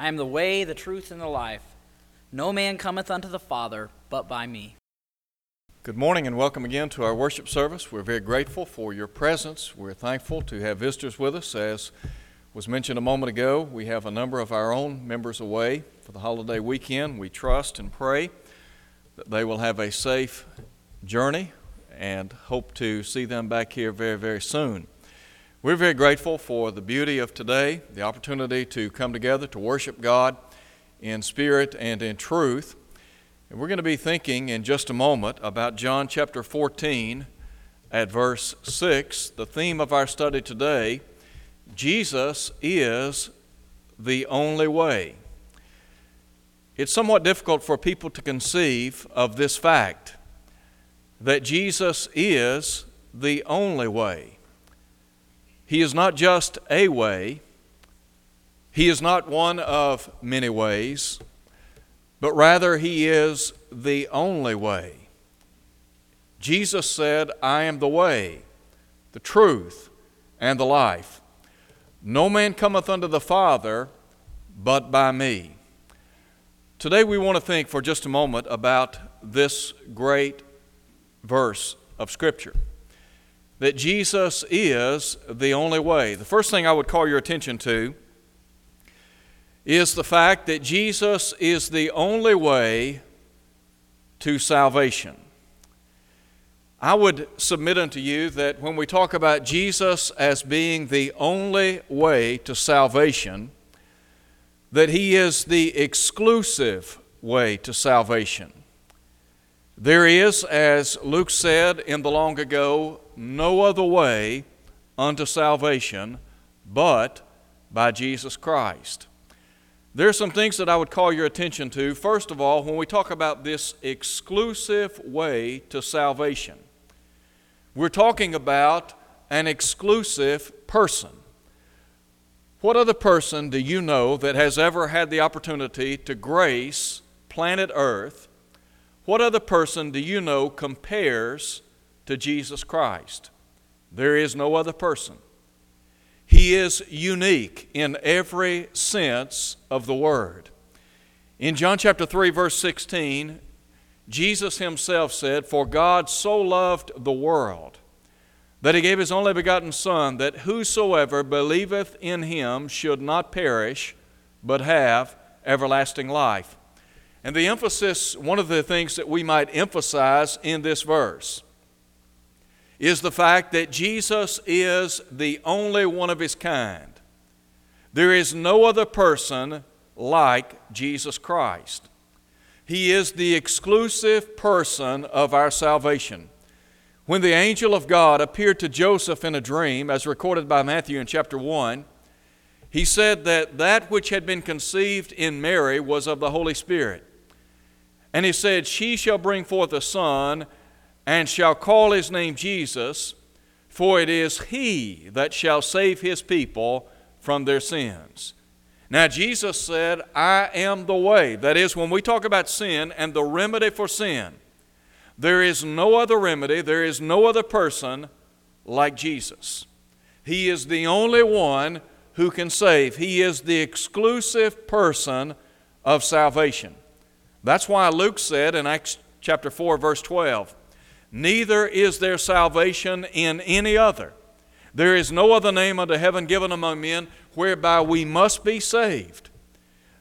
I am the way, the truth, and the life. No man cometh unto the Father but by me. Good morning and welcome again to our worship service. We're very grateful for your presence. We're thankful to have visitors with us. As was mentioned a moment ago, we have a number of our own members away for the holiday weekend. We trust and pray that they will have a safe journey and hope to see them back here very, very soon. We're very grateful for the beauty of today, the opportunity to come together to worship God in spirit and in truth. And we're going to be thinking in just a moment about John chapter 14 at verse 6. The theme of our study today Jesus is the only way. It's somewhat difficult for people to conceive of this fact that Jesus is the only way. He is not just a way, He is not one of many ways, but rather He is the only way. Jesus said, I am the way, the truth, and the life. No man cometh unto the Father but by me. Today we want to think for just a moment about this great verse of Scripture that Jesus is the only way. The first thing I would call your attention to is the fact that Jesus is the only way to salvation. I would submit unto you that when we talk about Jesus as being the only way to salvation, that he is the exclusive way to salvation. There is, as Luke said in the long ago, no other way unto salvation but by Jesus Christ. There are some things that I would call your attention to. First of all, when we talk about this exclusive way to salvation, we're talking about an exclusive person. What other person do you know that has ever had the opportunity to grace planet Earth? What other person do you know compares to Jesus Christ. There is no other person. He is unique in every sense of the word. In John chapter 3 verse 16, Jesus himself said, "For God so loved the world that he gave his only begotten son that whosoever believeth in him should not perish but have everlasting life." And the emphasis, one of the things that we might emphasize in this verse is the fact that Jesus is the only one of his kind. There is no other person like Jesus Christ. He is the exclusive person of our salvation. When the angel of God appeared to Joseph in a dream, as recorded by Matthew in chapter 1, he said that that which had been conceived in Mary was of the Holy Spirit. And he said, She shall bring forth a son, and shall call his name Jesus, for it is he that shall save his people from their sins. Now, Jesus said, I am the way. That is, when we talk about sin and the remedy for sin, there is no other remedy, there is no other person like Jesus. He is the only one who can save, He is the exclusive person of salvation. That's why Luke said in Acts chapter 4, verse 12, neither is there salvation in any other. There is no other name under heaven given among men whereby we must be saved.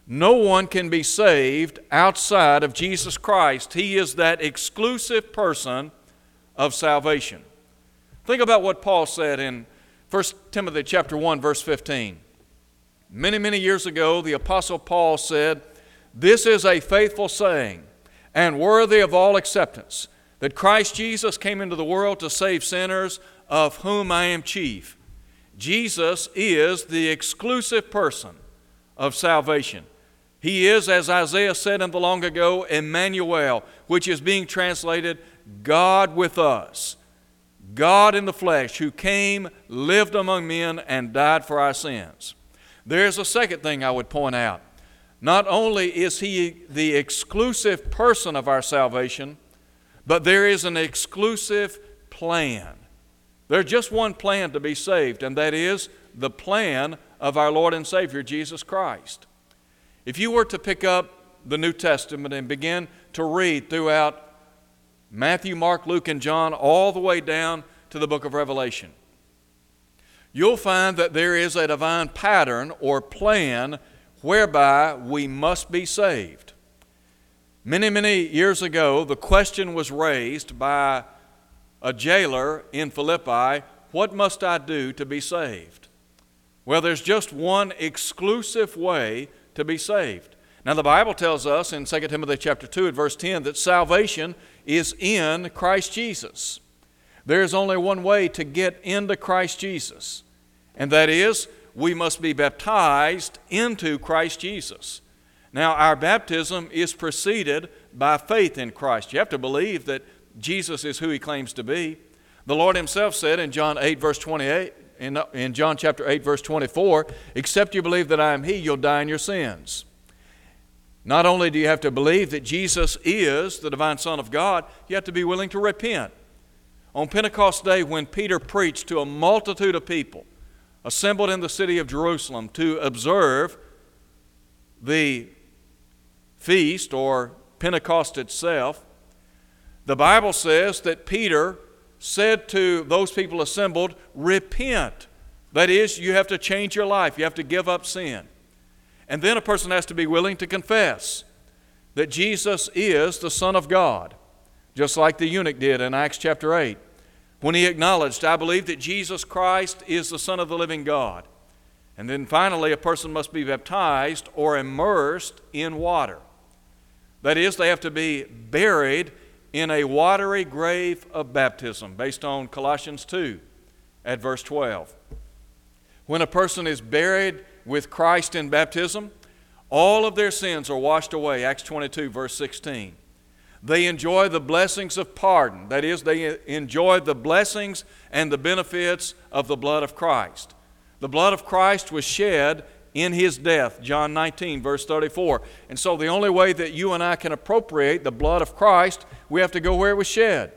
No one can be saved outside of Jesus Christ. He is that exclusive person of salvation. Think about what Paul said in 1 Timothy chapter 1 verse 15. Many many years ago the apostle Paul said, "This is a faithful saying and worthy of all acceptance." That Christ Jesus came into the world to save sinners, of whom I am chief. Jesus is the exclusive person of salvation. He is, as Isaiah said in the long ago, Emmanuel, which is being translated God with us. God in the flesh, who came, lived among men, and died for our sins. There's a second thing I would point out. Not only is He the exclusive person of our salvation, but there is an exclusive plan. There's just one plan to be saved, and that is the plan of our Lord and Savior Jesus Christ. If you were to pick up the New Testament and begin to read throughout Matthew, Mark, Luke, and John, all the way down to the book of Revelation, you'll find that there is a divine pattern or plan whereby we must be saved. Many, many years ago, the question was raised by a jailer in Philippi What must I do to be saved? Well, there's just one exclusive way to be saved. Now, the Bible tells us in 2 Timothy chapter 2 and verse 10 that salvation is in Christ Jesus. There is only one way to get into Christ Jesus, and that is we must be baptized into Christ Jesus. Now, our baptism is preceded by faith in Christ. You have to believe that Jesus is who he claims to be. The Lord himself said in John 8, verse 28, in, in John chapter 8, verse 24, except you believe that I am he, you'll die in your sins. Not only do you have to believe that Jesus is the divine Son of God, you have to be willing to repent. On Pentecost Day, when Peter preached to a multitude of people assembled in the city of Jerusalem to observe the feast or Pentecost itself, the Bible says that Peter said to those people assembled, Repent. That is, you have to change your life, you have to give up sin. And then a person has to be willing to confess that Jesus is the Son of God, just like the eunuch did in Acts chapter 8, when he acknowledged, I believe that Jesus Christ is the Son of the living God. And then finally, a person must be baptized or immersed in water. That is, they have to be buried in a watery grave of baptism, based on Colossians 2 at verse 12. When a person is buried with Christ in baptism, all of their sins are washed away. Acts 22, verse 16. They enjoy the blessings of pardon. That is, they enjoy the blessings and the benefits of the blood of Christ. The blood of Christ was shed in his death, John 19, verse 34. And so, the only way that you and I can appropriate the blood of Christ, we have to go where it was shed.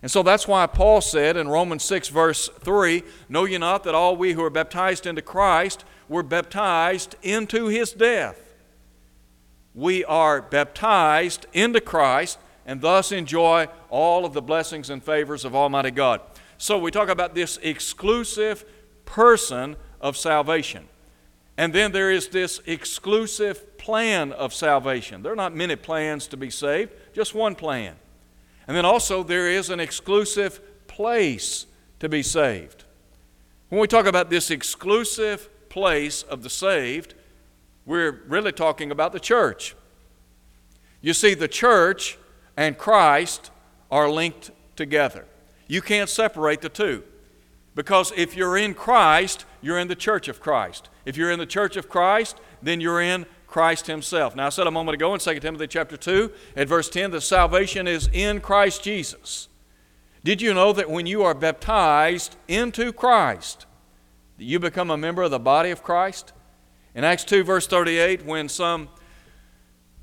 And so that's why Paul said in Romans 6, verse 3 Know ye not that all we who are baptized into Christ were baptized into his death? We are baptized into Christ and thus enjoy all of the blessings and favors of Almighty God. So we talk about this exclusive person of salvation. And then there is this exclusive plan of salvation. There are not many plans to be saved, just one plan. And then also there is an exclusive place to be saved. When we talk about this exclusive place of the saved, we're really talking about the church. You see, the church and Christ are linked together. You can't separate the two. Because if you're in Christ, you're in the church of Christ. If you're in the church of Christ, then you're in Christ Himself. Now, I said a moment ago in 2 Timothy chapter 2, at verse 10, that salvation is in Christ Jesus. Did you know that when you are baptized into Christ, you become a member of the body of Christ? In Acts 2, verse 38, when some,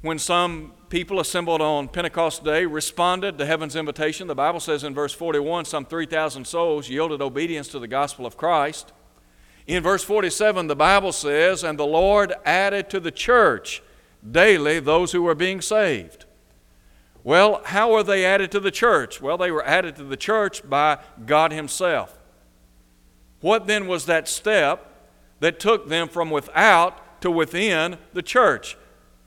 when some people assembled on Pentecost Day responded to heaven's invitation, the Bible says in verse 41 some 3,000 souls yielded obedience to the gospel of Christ. In verse 47, the Bible says, And the Lord added to the church daily those who were being saved. Well, how were they added to the church? Well, they were added to the church by God Himself. What then was that step that took them from without to within the church?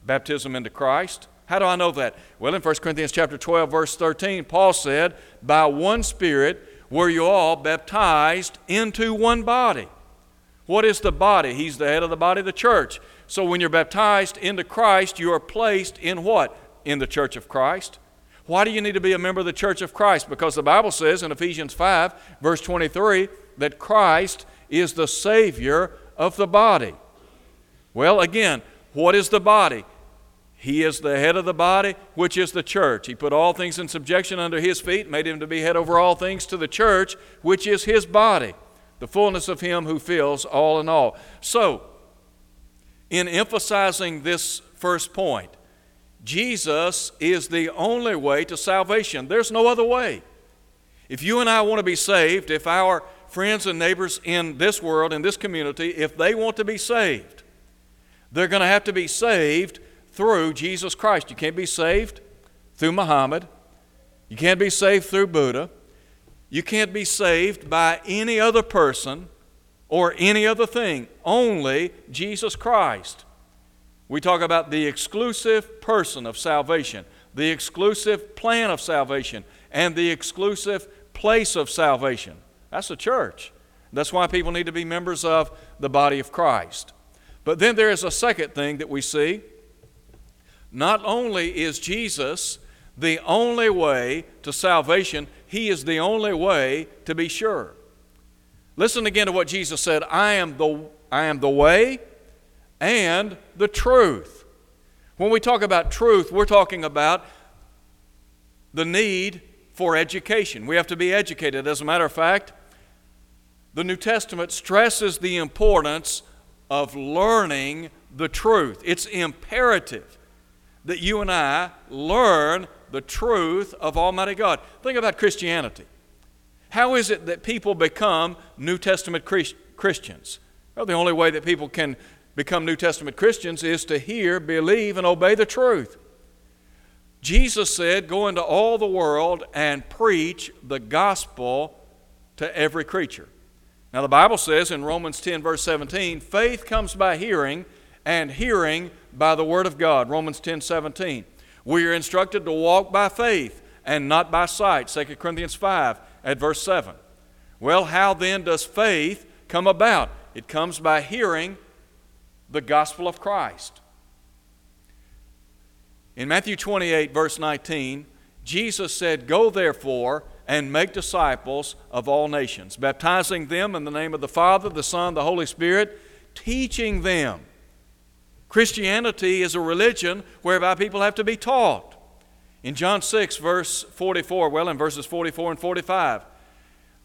Baptism into Christ. How do I know that? Well, in 1 Corinthians chapter 12, verse 13, Paul said, By one Spirit were you all baptized into one body. What is the body? He's the head of the body, the church. So when you're baptized into Christ, you are placed in what? In the church of Christ. Why do you need to be a member of the church of Christ? Because the Bible says in Ephesians 5, verse 23, that Christ is the Savior of the body. Well, again, what is the body? He is the head of the body, which is the church. He put all things in subjection under his feet, made him to be head over all things to the church, which is his body, the fullness of him who fills all in all. So, in emphasizing this first point, Jesus is the only way to salvation. There's no other way. If you and I want to be saved, if our friends and neighbors in this world, in this community, if they want to be saved, They're going to have to be saved through Jesus Christ. You can't be saved through Muhammad. You can't be saved through Buddha. You can't be saved by any other person or any other thing, only Jesus Christ. We talk about the exclusive person of salvation, the exclusive plan of salvation, and the exclusive place of salvation. That's the church. That's why people need to be members of the body of Christ. But then there is a second thing that we see. Not only is Jesus the only way to salvation, He is the only way to be sure. Listen again to what Jesus said I am the, I am the way and the truth. When we talk about truth, we're talking about the need for education. We have to be educated. As a matter of fact, the New Testament stresses the importance of learning the truth. It's imperative that you and I learn the truth of Almighty God. Think about Christianity. How is it that people become New Testament Christians? Well, the only way that people can become New Testament Christians is to hear, believe, and obey the truth. Jesus said, Go into all the world and preach the gospel to every creature. Now, the Bible says in Romans 10, verse 17, faith comes by hearing, and hearing by the word of God. Romans 10, 17. We are instructed to walk by faith and not by sight. 2 Corinthians 5 at verse 7. Well, how then does faith come about? It comes by hearing the gospel of Christ. In Matthew 28, verse 19, Jesus said, Go therefore and make disciples of all nations, baptizing them in the name of the Father, the Son, the Holy Spirit, teaching them Christianity is a religion whereby people have to be taught. In John 6, verse 44, well, in verses 44 and 45,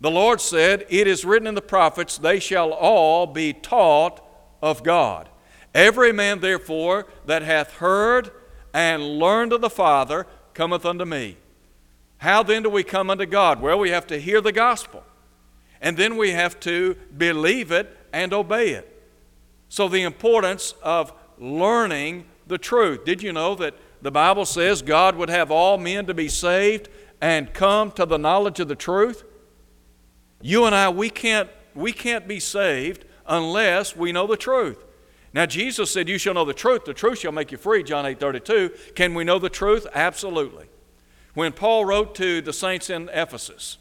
the Lord said, It is written in the prophets, they shall all be taught of God. Every man, therefore, that hath heard and learned of the Father cometh unto me. How then do we come unto God? Well, we have to hear the gospel, and then we have to believe it and obey it. So, the importance of learning the truth. Did you know that the Bible says God would have all men to be saved and come to the knowledge of the truth? You and I, we can't, we can't be saved unless we know the truth. Now, Jesus said, You shall know the truth. The truth shall make you free, John 8 32. Can we know the truth? Absolutely. When Paul wrote to the saints in Ephesus,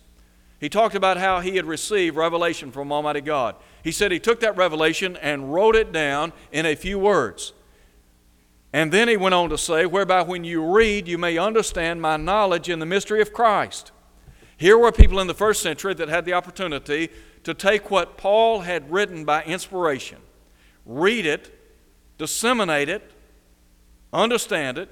he talked about how he had received revelation from Almighty God. He said he took that revelation and wrote it down in a few words. And then he went on to say, whereby when you read, you may understand my knowledge in the mystery of Christ. Here were people in the first century that had the opportunity to take what Paul had written by inspiration, read it, disseminate it, understand it,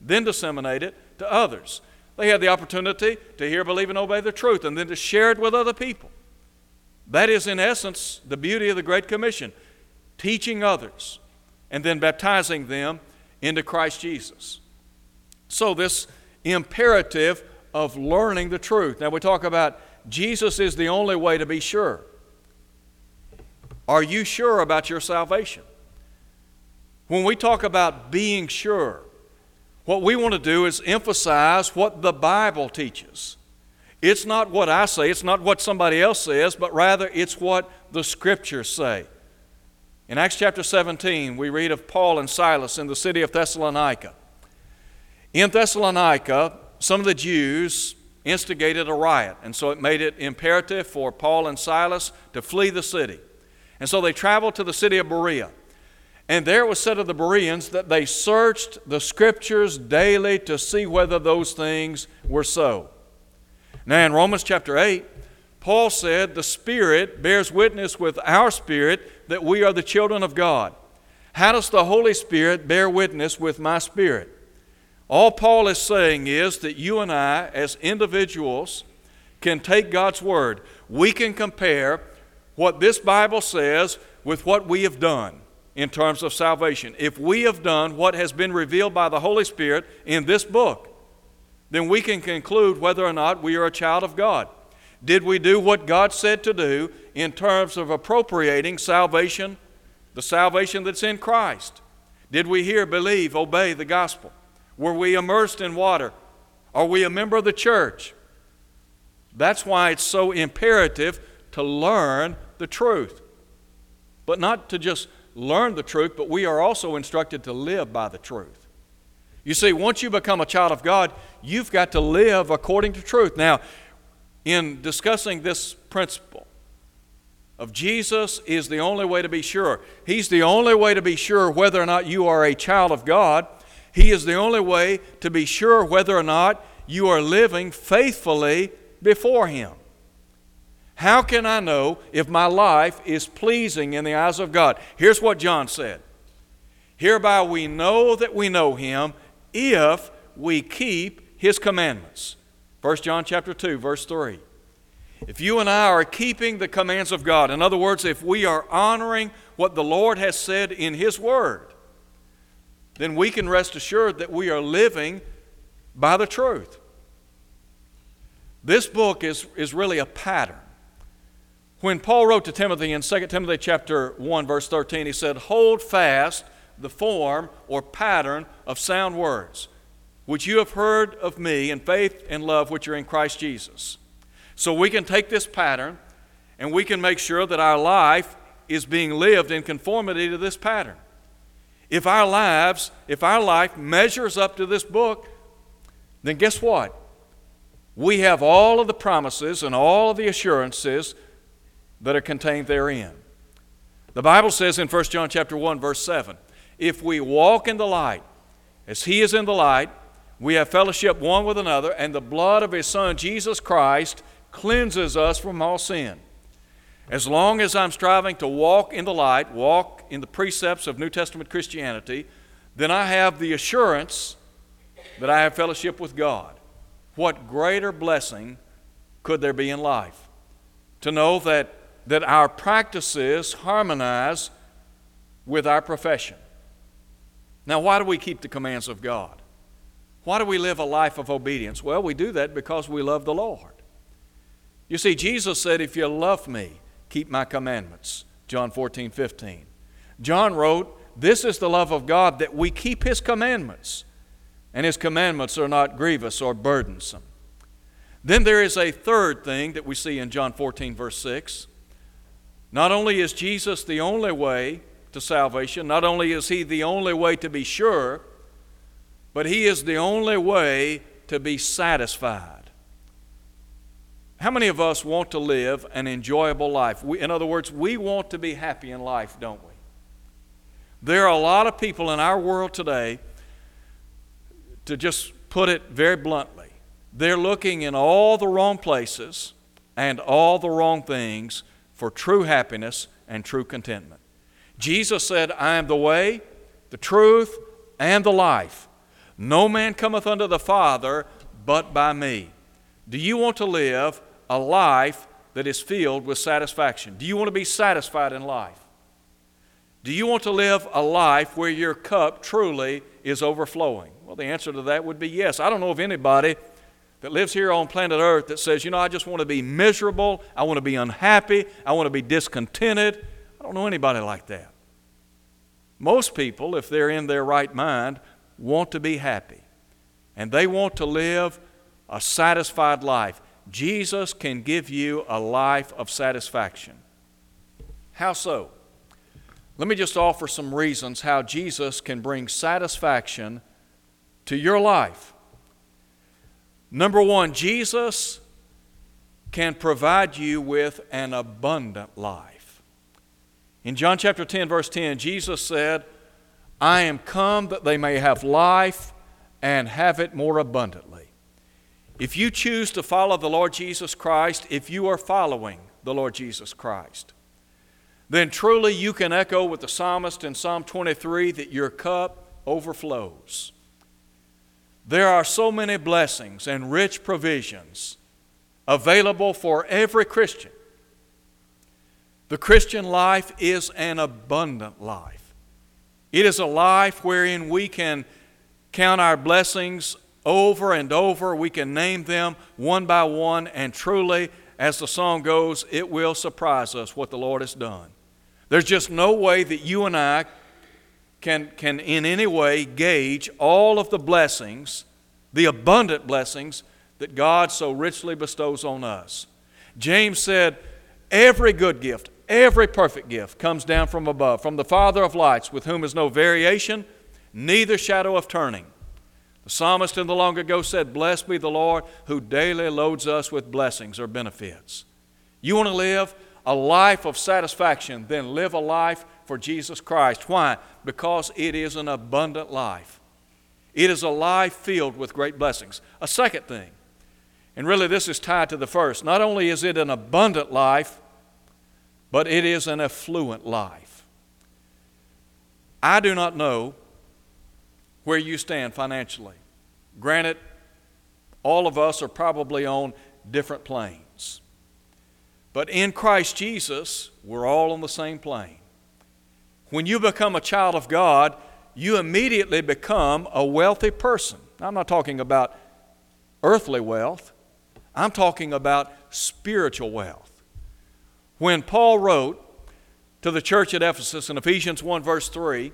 then disseminate it to others. They had the opportunity to hear, believe, and obey the truth, and then to share it with other people. That is, in essence, the beauty of the Great Commission teaching others and then baptizing them into Christ Jesus. So, this imperative of learning the truth. Now, we talk about Jesus is the only way to be sure. Are you sure about your salvation? When we talk about being sure, what we want to do is emphasize what the Bible teaches. It's not what I say, it's not what somebody else says, but rather it's what the Scriptures say. In Acts chapter 17, we read of Paul and Silas in the city of Thessalonica. In Thessalonica, some of the Jews instigated a riot, and so it made it imperative for Paul and Silas to flee the city. And so they traveled to the city of Berea. And there was said of the Bereans that they searched the scriptures daily to see whether those things were so. Now, in Romans chapter 8, Paul said, The Spirit bears witness with our spirit that we are the children of God. How does the Holy Spirit bear witness with my spirit? All Paul is saying is that you and I, as individuals, can take God's Word. We can compare what this Bible says with what we have done in terms of salvation. If we have done what has been revealed by the Holy Spirit in this book, then we can conclude whether or not we are a child of God. Did we do what God said to do in terms of appropriating salvation, the salvation that's in Christ? Did we hear, believe, obey the gospel? Were we immersed in water? Are we a member of the church? That's why it's so imperative to learn the truth. But not to just learn the truth, but we are also instructed to live by the truth. You see, once you become a child of God, you've got to live according to truth. Now, in discussing this principle of Jesus is the only way to be sure. He's the only way to be sure whether or not you are a child of God. He is the only way to be sure whether or not you are living faithfully before Him. How can I know if my life is pleasing in the eyes of God? Here's what John said Hereby we know that we know Him if we keep His commandments. 1 John chapter 2, verse 3. If you and I are keeping the commands of God, in other words, if we are honoring what the Lord has said in His Word, then we can rest assured that we are living by the truth. This book is, is really a pattern. When Paul wrote to Timothy in 2 Timothy chapter 1 verse 13 he said, "Hold fast the form or pattern of sound words which you have heard of me in faith and love which are in Christ Jesus." So we can take this pattern and we can make sure that our life is being lived in conformity to this pattern. If our lives, if our life measures up to this book, then guess what? We have all of the promises and all of the assurances that are contained therein. The Bible says in 1 John chapter 1 verse 7, if we walk in the light as he is in the light, we have fellowship one with another, and the blood of his son Jesus Christ cleanses us from all sin. As long as I'm striving to walk in the light, walk in the precepts of New Testament Christianity, then I have the assurance that I have fellowship with God. What greater blessing could there be in life? To know that, that our practices harmonize with our profession. Now, why do we keep the commands of God? Why do we live a life of obedience? Well, we do that because we love the Lord. You see, Jesus said, If you love me, keep my commandments. John 14, 15. John wrote, This is the love of God, that we keep his commandments and his commandments are not grievous or burdensome. Then there is a third thing that we see in John 14, verse 6. Not only is Jesus the only way to salvation, not only is he the only way to be sure, but he is the only way to be satisfied. How many of us want to live an enjoyable life? We, in other words, we want to be happy in life, don't we? There are a lot of people in our world today to just put it very bluntly, they're looking in all the wrong places and all the wrong things for true happiness and true contentment. Jesus said, I am the way, the truth, and the life. No man cometh unto the Father but by me. Do you want to live a life that is filled with satisfaction? Do you want to be satisfied in life? Do you want to live a life where your cup truly is overflowing? Well, the answer to that would be yes. I don't know of anybody that lives here on planet Earth that says, you know, I just want to be miserable, I want to be unhappy, I want to be discontented. I don't know anybody like that. Most people, if they're in their right mind, want to be happy. And they want to live a satisfied life. Jesus can give you a life of satisfaction. How so? Let me just offer some reasons how Jesus can bring satisfaction to your life. Number one, Jesus can provide you with an abundant life. In John chapter 10, verse 10, Jesus said, I am come that they may have life and have it more abundantly. If you choose to follow the Lord Jesus Christ, if you are following the Lord Jesus Christ, then truly you can echo with the psalmist in Psalm 23 that your cup overflows. There are so many blessings and rich provisions available for every Christian. The Christian life is an abundant life. It is a life wherein we can count our blessings over and over. We can name them one by one, and truly, as the song goes, it will surprise us what the Lord has done. There's just no way that you and I can, can in any way gauge all of the blessings, the abundant blessings that God so richly bestows on us. James said, Every good gift, every perfect gift comes down from above, from the Father of lights, with whom is no variation, neither shadow of turning. The psalmist in the long ago said, Blessed be the Lord who daily loads us with blessings or benefits. You want to live a life of satisfaction, then live a life for Jesus Christ. Why? Because it is an abundant life. It is a life filled with great blessings. A second thing, and really this is tied to the first, not only is it an abundant life, but it is an affluent life. I do not know where you stand financially. Granted, all of us are probably on different planes. But in Christ Jesus, we're all on the same plane. When you become a child of God, you immediately become a wealthy person. I'm not talking about earthly wealth, I'm talking about spiritual wealth. When Paul wrote to the church at Ephesus in Ephesians 1, verse 3,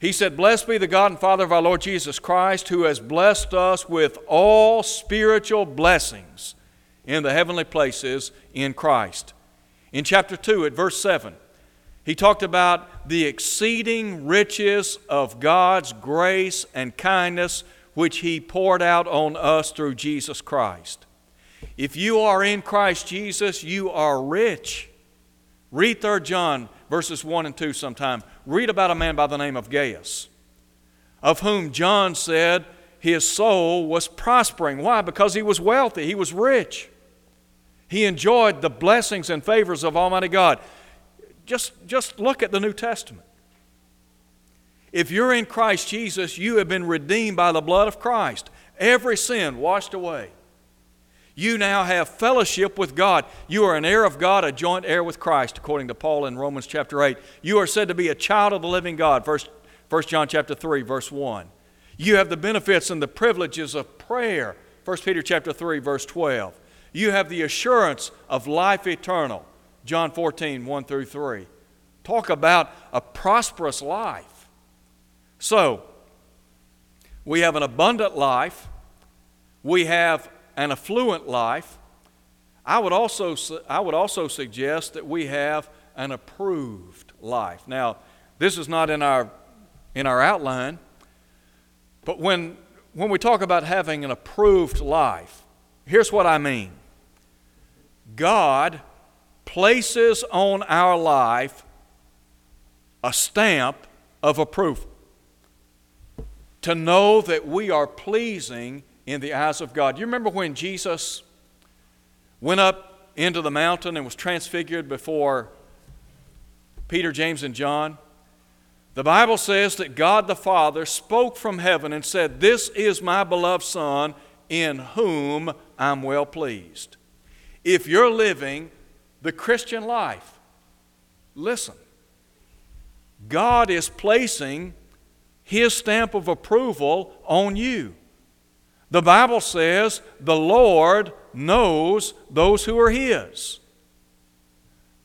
he said, Blessed be the God and Father of our Lord Jesus Christ, who has blessed us with all spiritual blessings in the heavenly places in Christ. In chapter 2, at verse 7, he talked about the exceeding riches of God's grace and kindness, which He poured out on us through Jesus Christ. If you are in Christ Jesus, you are rich. Read 3 John verses 1 and 2 sometime. Read about a man by the name of Gaius, of whom John said his soul was prospering. Why? Because he was wealthy, he was rich. He enjoyed the blessings and favors of Almighty God. Just, just look at the New Testament. If you're in Christ Jesus, you have been redeemed by the blood of Christ. Every sin washed away you now have fellowship with God. You are an heir of God, a joint heir with Christ, according to Paul in Romans chapter 8. You are said to be a child of the living God, 1 John chapter 3, verse 1. You have the benefits and the privileges of prayer, 1 Peter chapter 3, verse 12. You have the assurance of life eternal, John 14, 1 through 3. Talk about a prosperous life. So, we have an abundant life. We have an affluent life, I would also, I would also suggest that we have an approved life. Now, this is not in our, in our outline, but when, when we talk about having an approved life, here's what I mean God places on our life a stamp of approval to know that we are pleasing in the eyes of God. You remember when Jesus went up into the mountain and was transfigured before Peter, James, and John? The Bible says that God the Father spoke from heaven and said, This is my beloved Son in whom I'm well pleased. If you're living the Christian life, listen. God is placing His stamp of approval on you. The Bible says the Lord knows those who are His.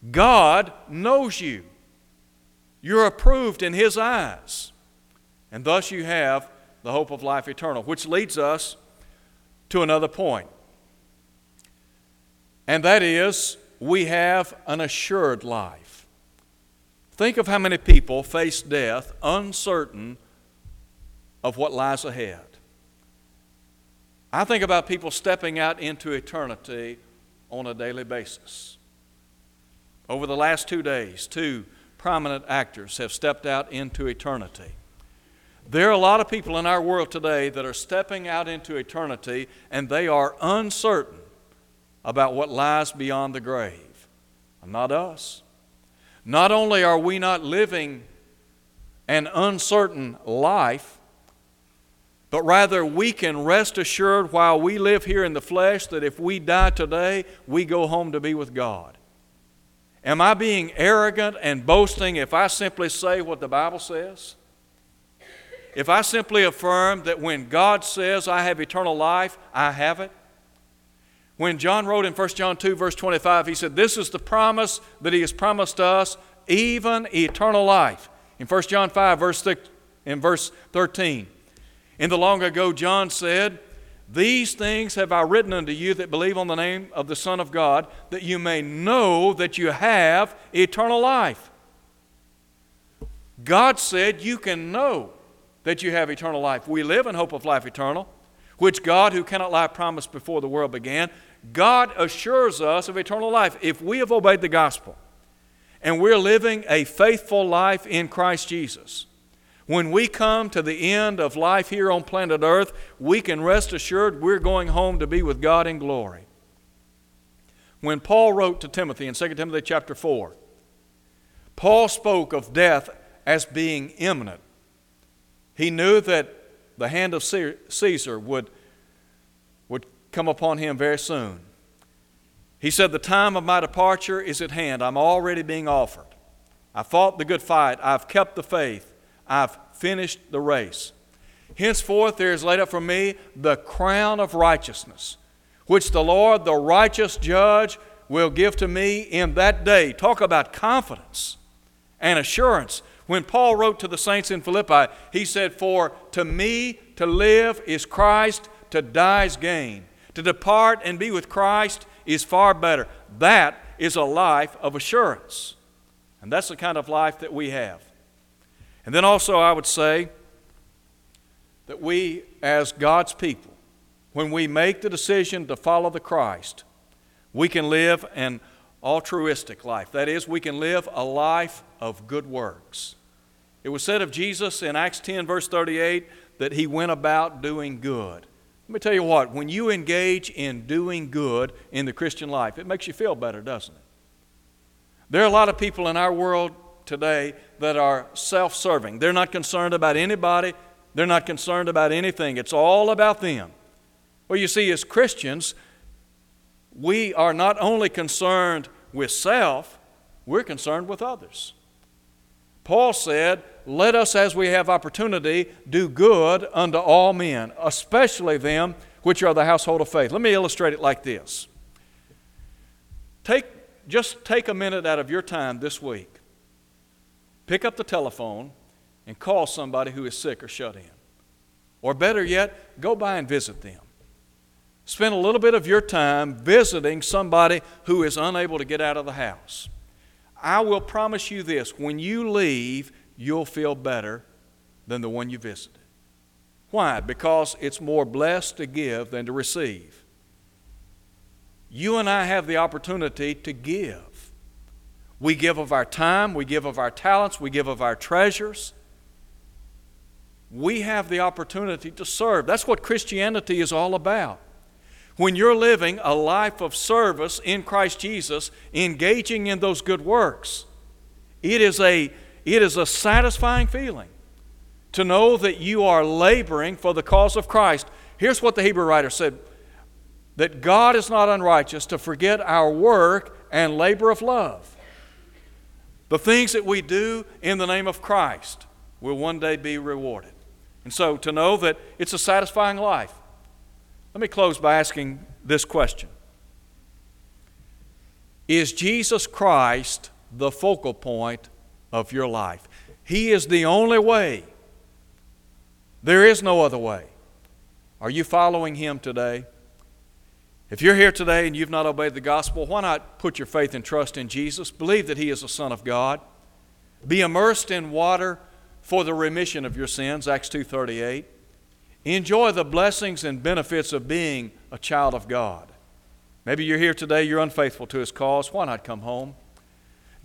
God knows you. You're approved in His eyes. And thus you have the hope of life eternal, which leads us to another point. And that is, we have an assured life. Think of how many people face death uncertain of what lies ahead. I think about people stepping out into eternity on a daily basis. Over the last two days, two prominent actors have stepped out into eternity. There are a lot of people in our world today that are stepping out into eternity and they are uncertain about what lies beyond the grave. Not us. Not only are we not living an uncertain life, but rather we can rest assured while we live here in the flesh that if we die today, we go home to be with God. Am I being arrogant and boasting if I simply say what the Bible says? If I simply affirm that when God says I have eternal life, I have it? When John wrote in 1 John 2, verse 25, he said, This is the promise that he has promised us, even eternal life. In 1 John 5, verse in verse 13. In the long ago, John said, These things have I written unto you that believe on the name of the Son of God, that you may know that you have eternal life. God said you can know that you have eternal life. We live in hope of life eternal, which God, who cannot lie, promised before the world began. God assures us of eternal life if we have obeyed the gospel and we're living a faithful life in Christ Jesus. When we come to the end of life here on planet Earth, we can rest assured we're going home to be with God in glory. When Paul wrote to Timothy in 2 Timothy chapter 4, Paul spoke of death as being imminent. He knew that the hand of Caesar would, would come upon him very soon. He said, The time of my departure is at hand. I'm already being offered. I fought the good fight. I've kept the faith. I've finished the race. Henceforth, there is laid up for me the crown of righteousness, which the Lord, the righteous judge, will give to me in that day. Talk about confidence and assurance. When Paul wrote to the saints in Philippi, he said, For to me to live is Christ, to die is gain. To depart and be with Christ is far better. That is a life of assurance. And that's the kind of life that we have. And then also, I would say that we, as God's people, when we make the decision to follow the Christ, we can live an altruistic life. That is, we can live a life of good works. It was said of Jesus in Acts 10, verse 38, that he went about doing good. Let me tell you what, when you engage in doing good in the Christian life, it makes you feel better, doesn't it? There are a lot of people in our world today that are self serving. They're not concerned about anybody, they're not concerned about anything. It's all about them. Well, you see, as Christians, we are not only concerned with self, we're concerned with others. Paul said, Let us, as we have opportunity, do good unto all men, especially them which are the household of faith. Let me illustrate it like this. Take, just take a minute out of your time this week. Pick up the telephone and call somebody who is sick or shut in. Or better yet, go by and visit them. Spend a little bit of your time visiting somebody who is unable to get out of the house. I will promise you this when you leave, you'll feel better than the one you visited. Why? Because it's more blessed to give than to receive. You and I have the opportunity to give. We give of our time, we give of our talents, we give of our treasures. We have the opportunity to serve. That's what Christianity is all about when you're living a life of service in Christ Jesus, engaging in those good works, it is a, it is a satisfying feeling to know that you are laboring for the cause of Christ. Here's what the Hebrew writer said that God is not unrighteous to forget our work and labor of love. The things that we do in the name of Christ will one day be rewarded. And so to know that it's a satisfying life let me close by asking this question Is Jesus Christ the focal point of your life? He is the only way. There is no other way. Are you following Him today? If you're here today and you've not obeyed the gospel, why not put your faith and trust in Jesus? Believe that He is the Son of God. Be immersed in water for the remission of your sins, Acts 2:38. Enjoy the blessings and benefits of being a child of God. Maybe you're here today, you're unfaithful to His cause. Why not come home?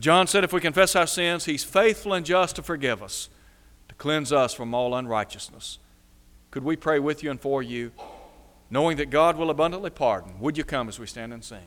John said if we confess our sins, He's faithful and just to forgive us, to cleanse us from all unrighteousness. Could we pray with you and for you, knowing that God will abundantly pardon? Would you come as we stand and sing?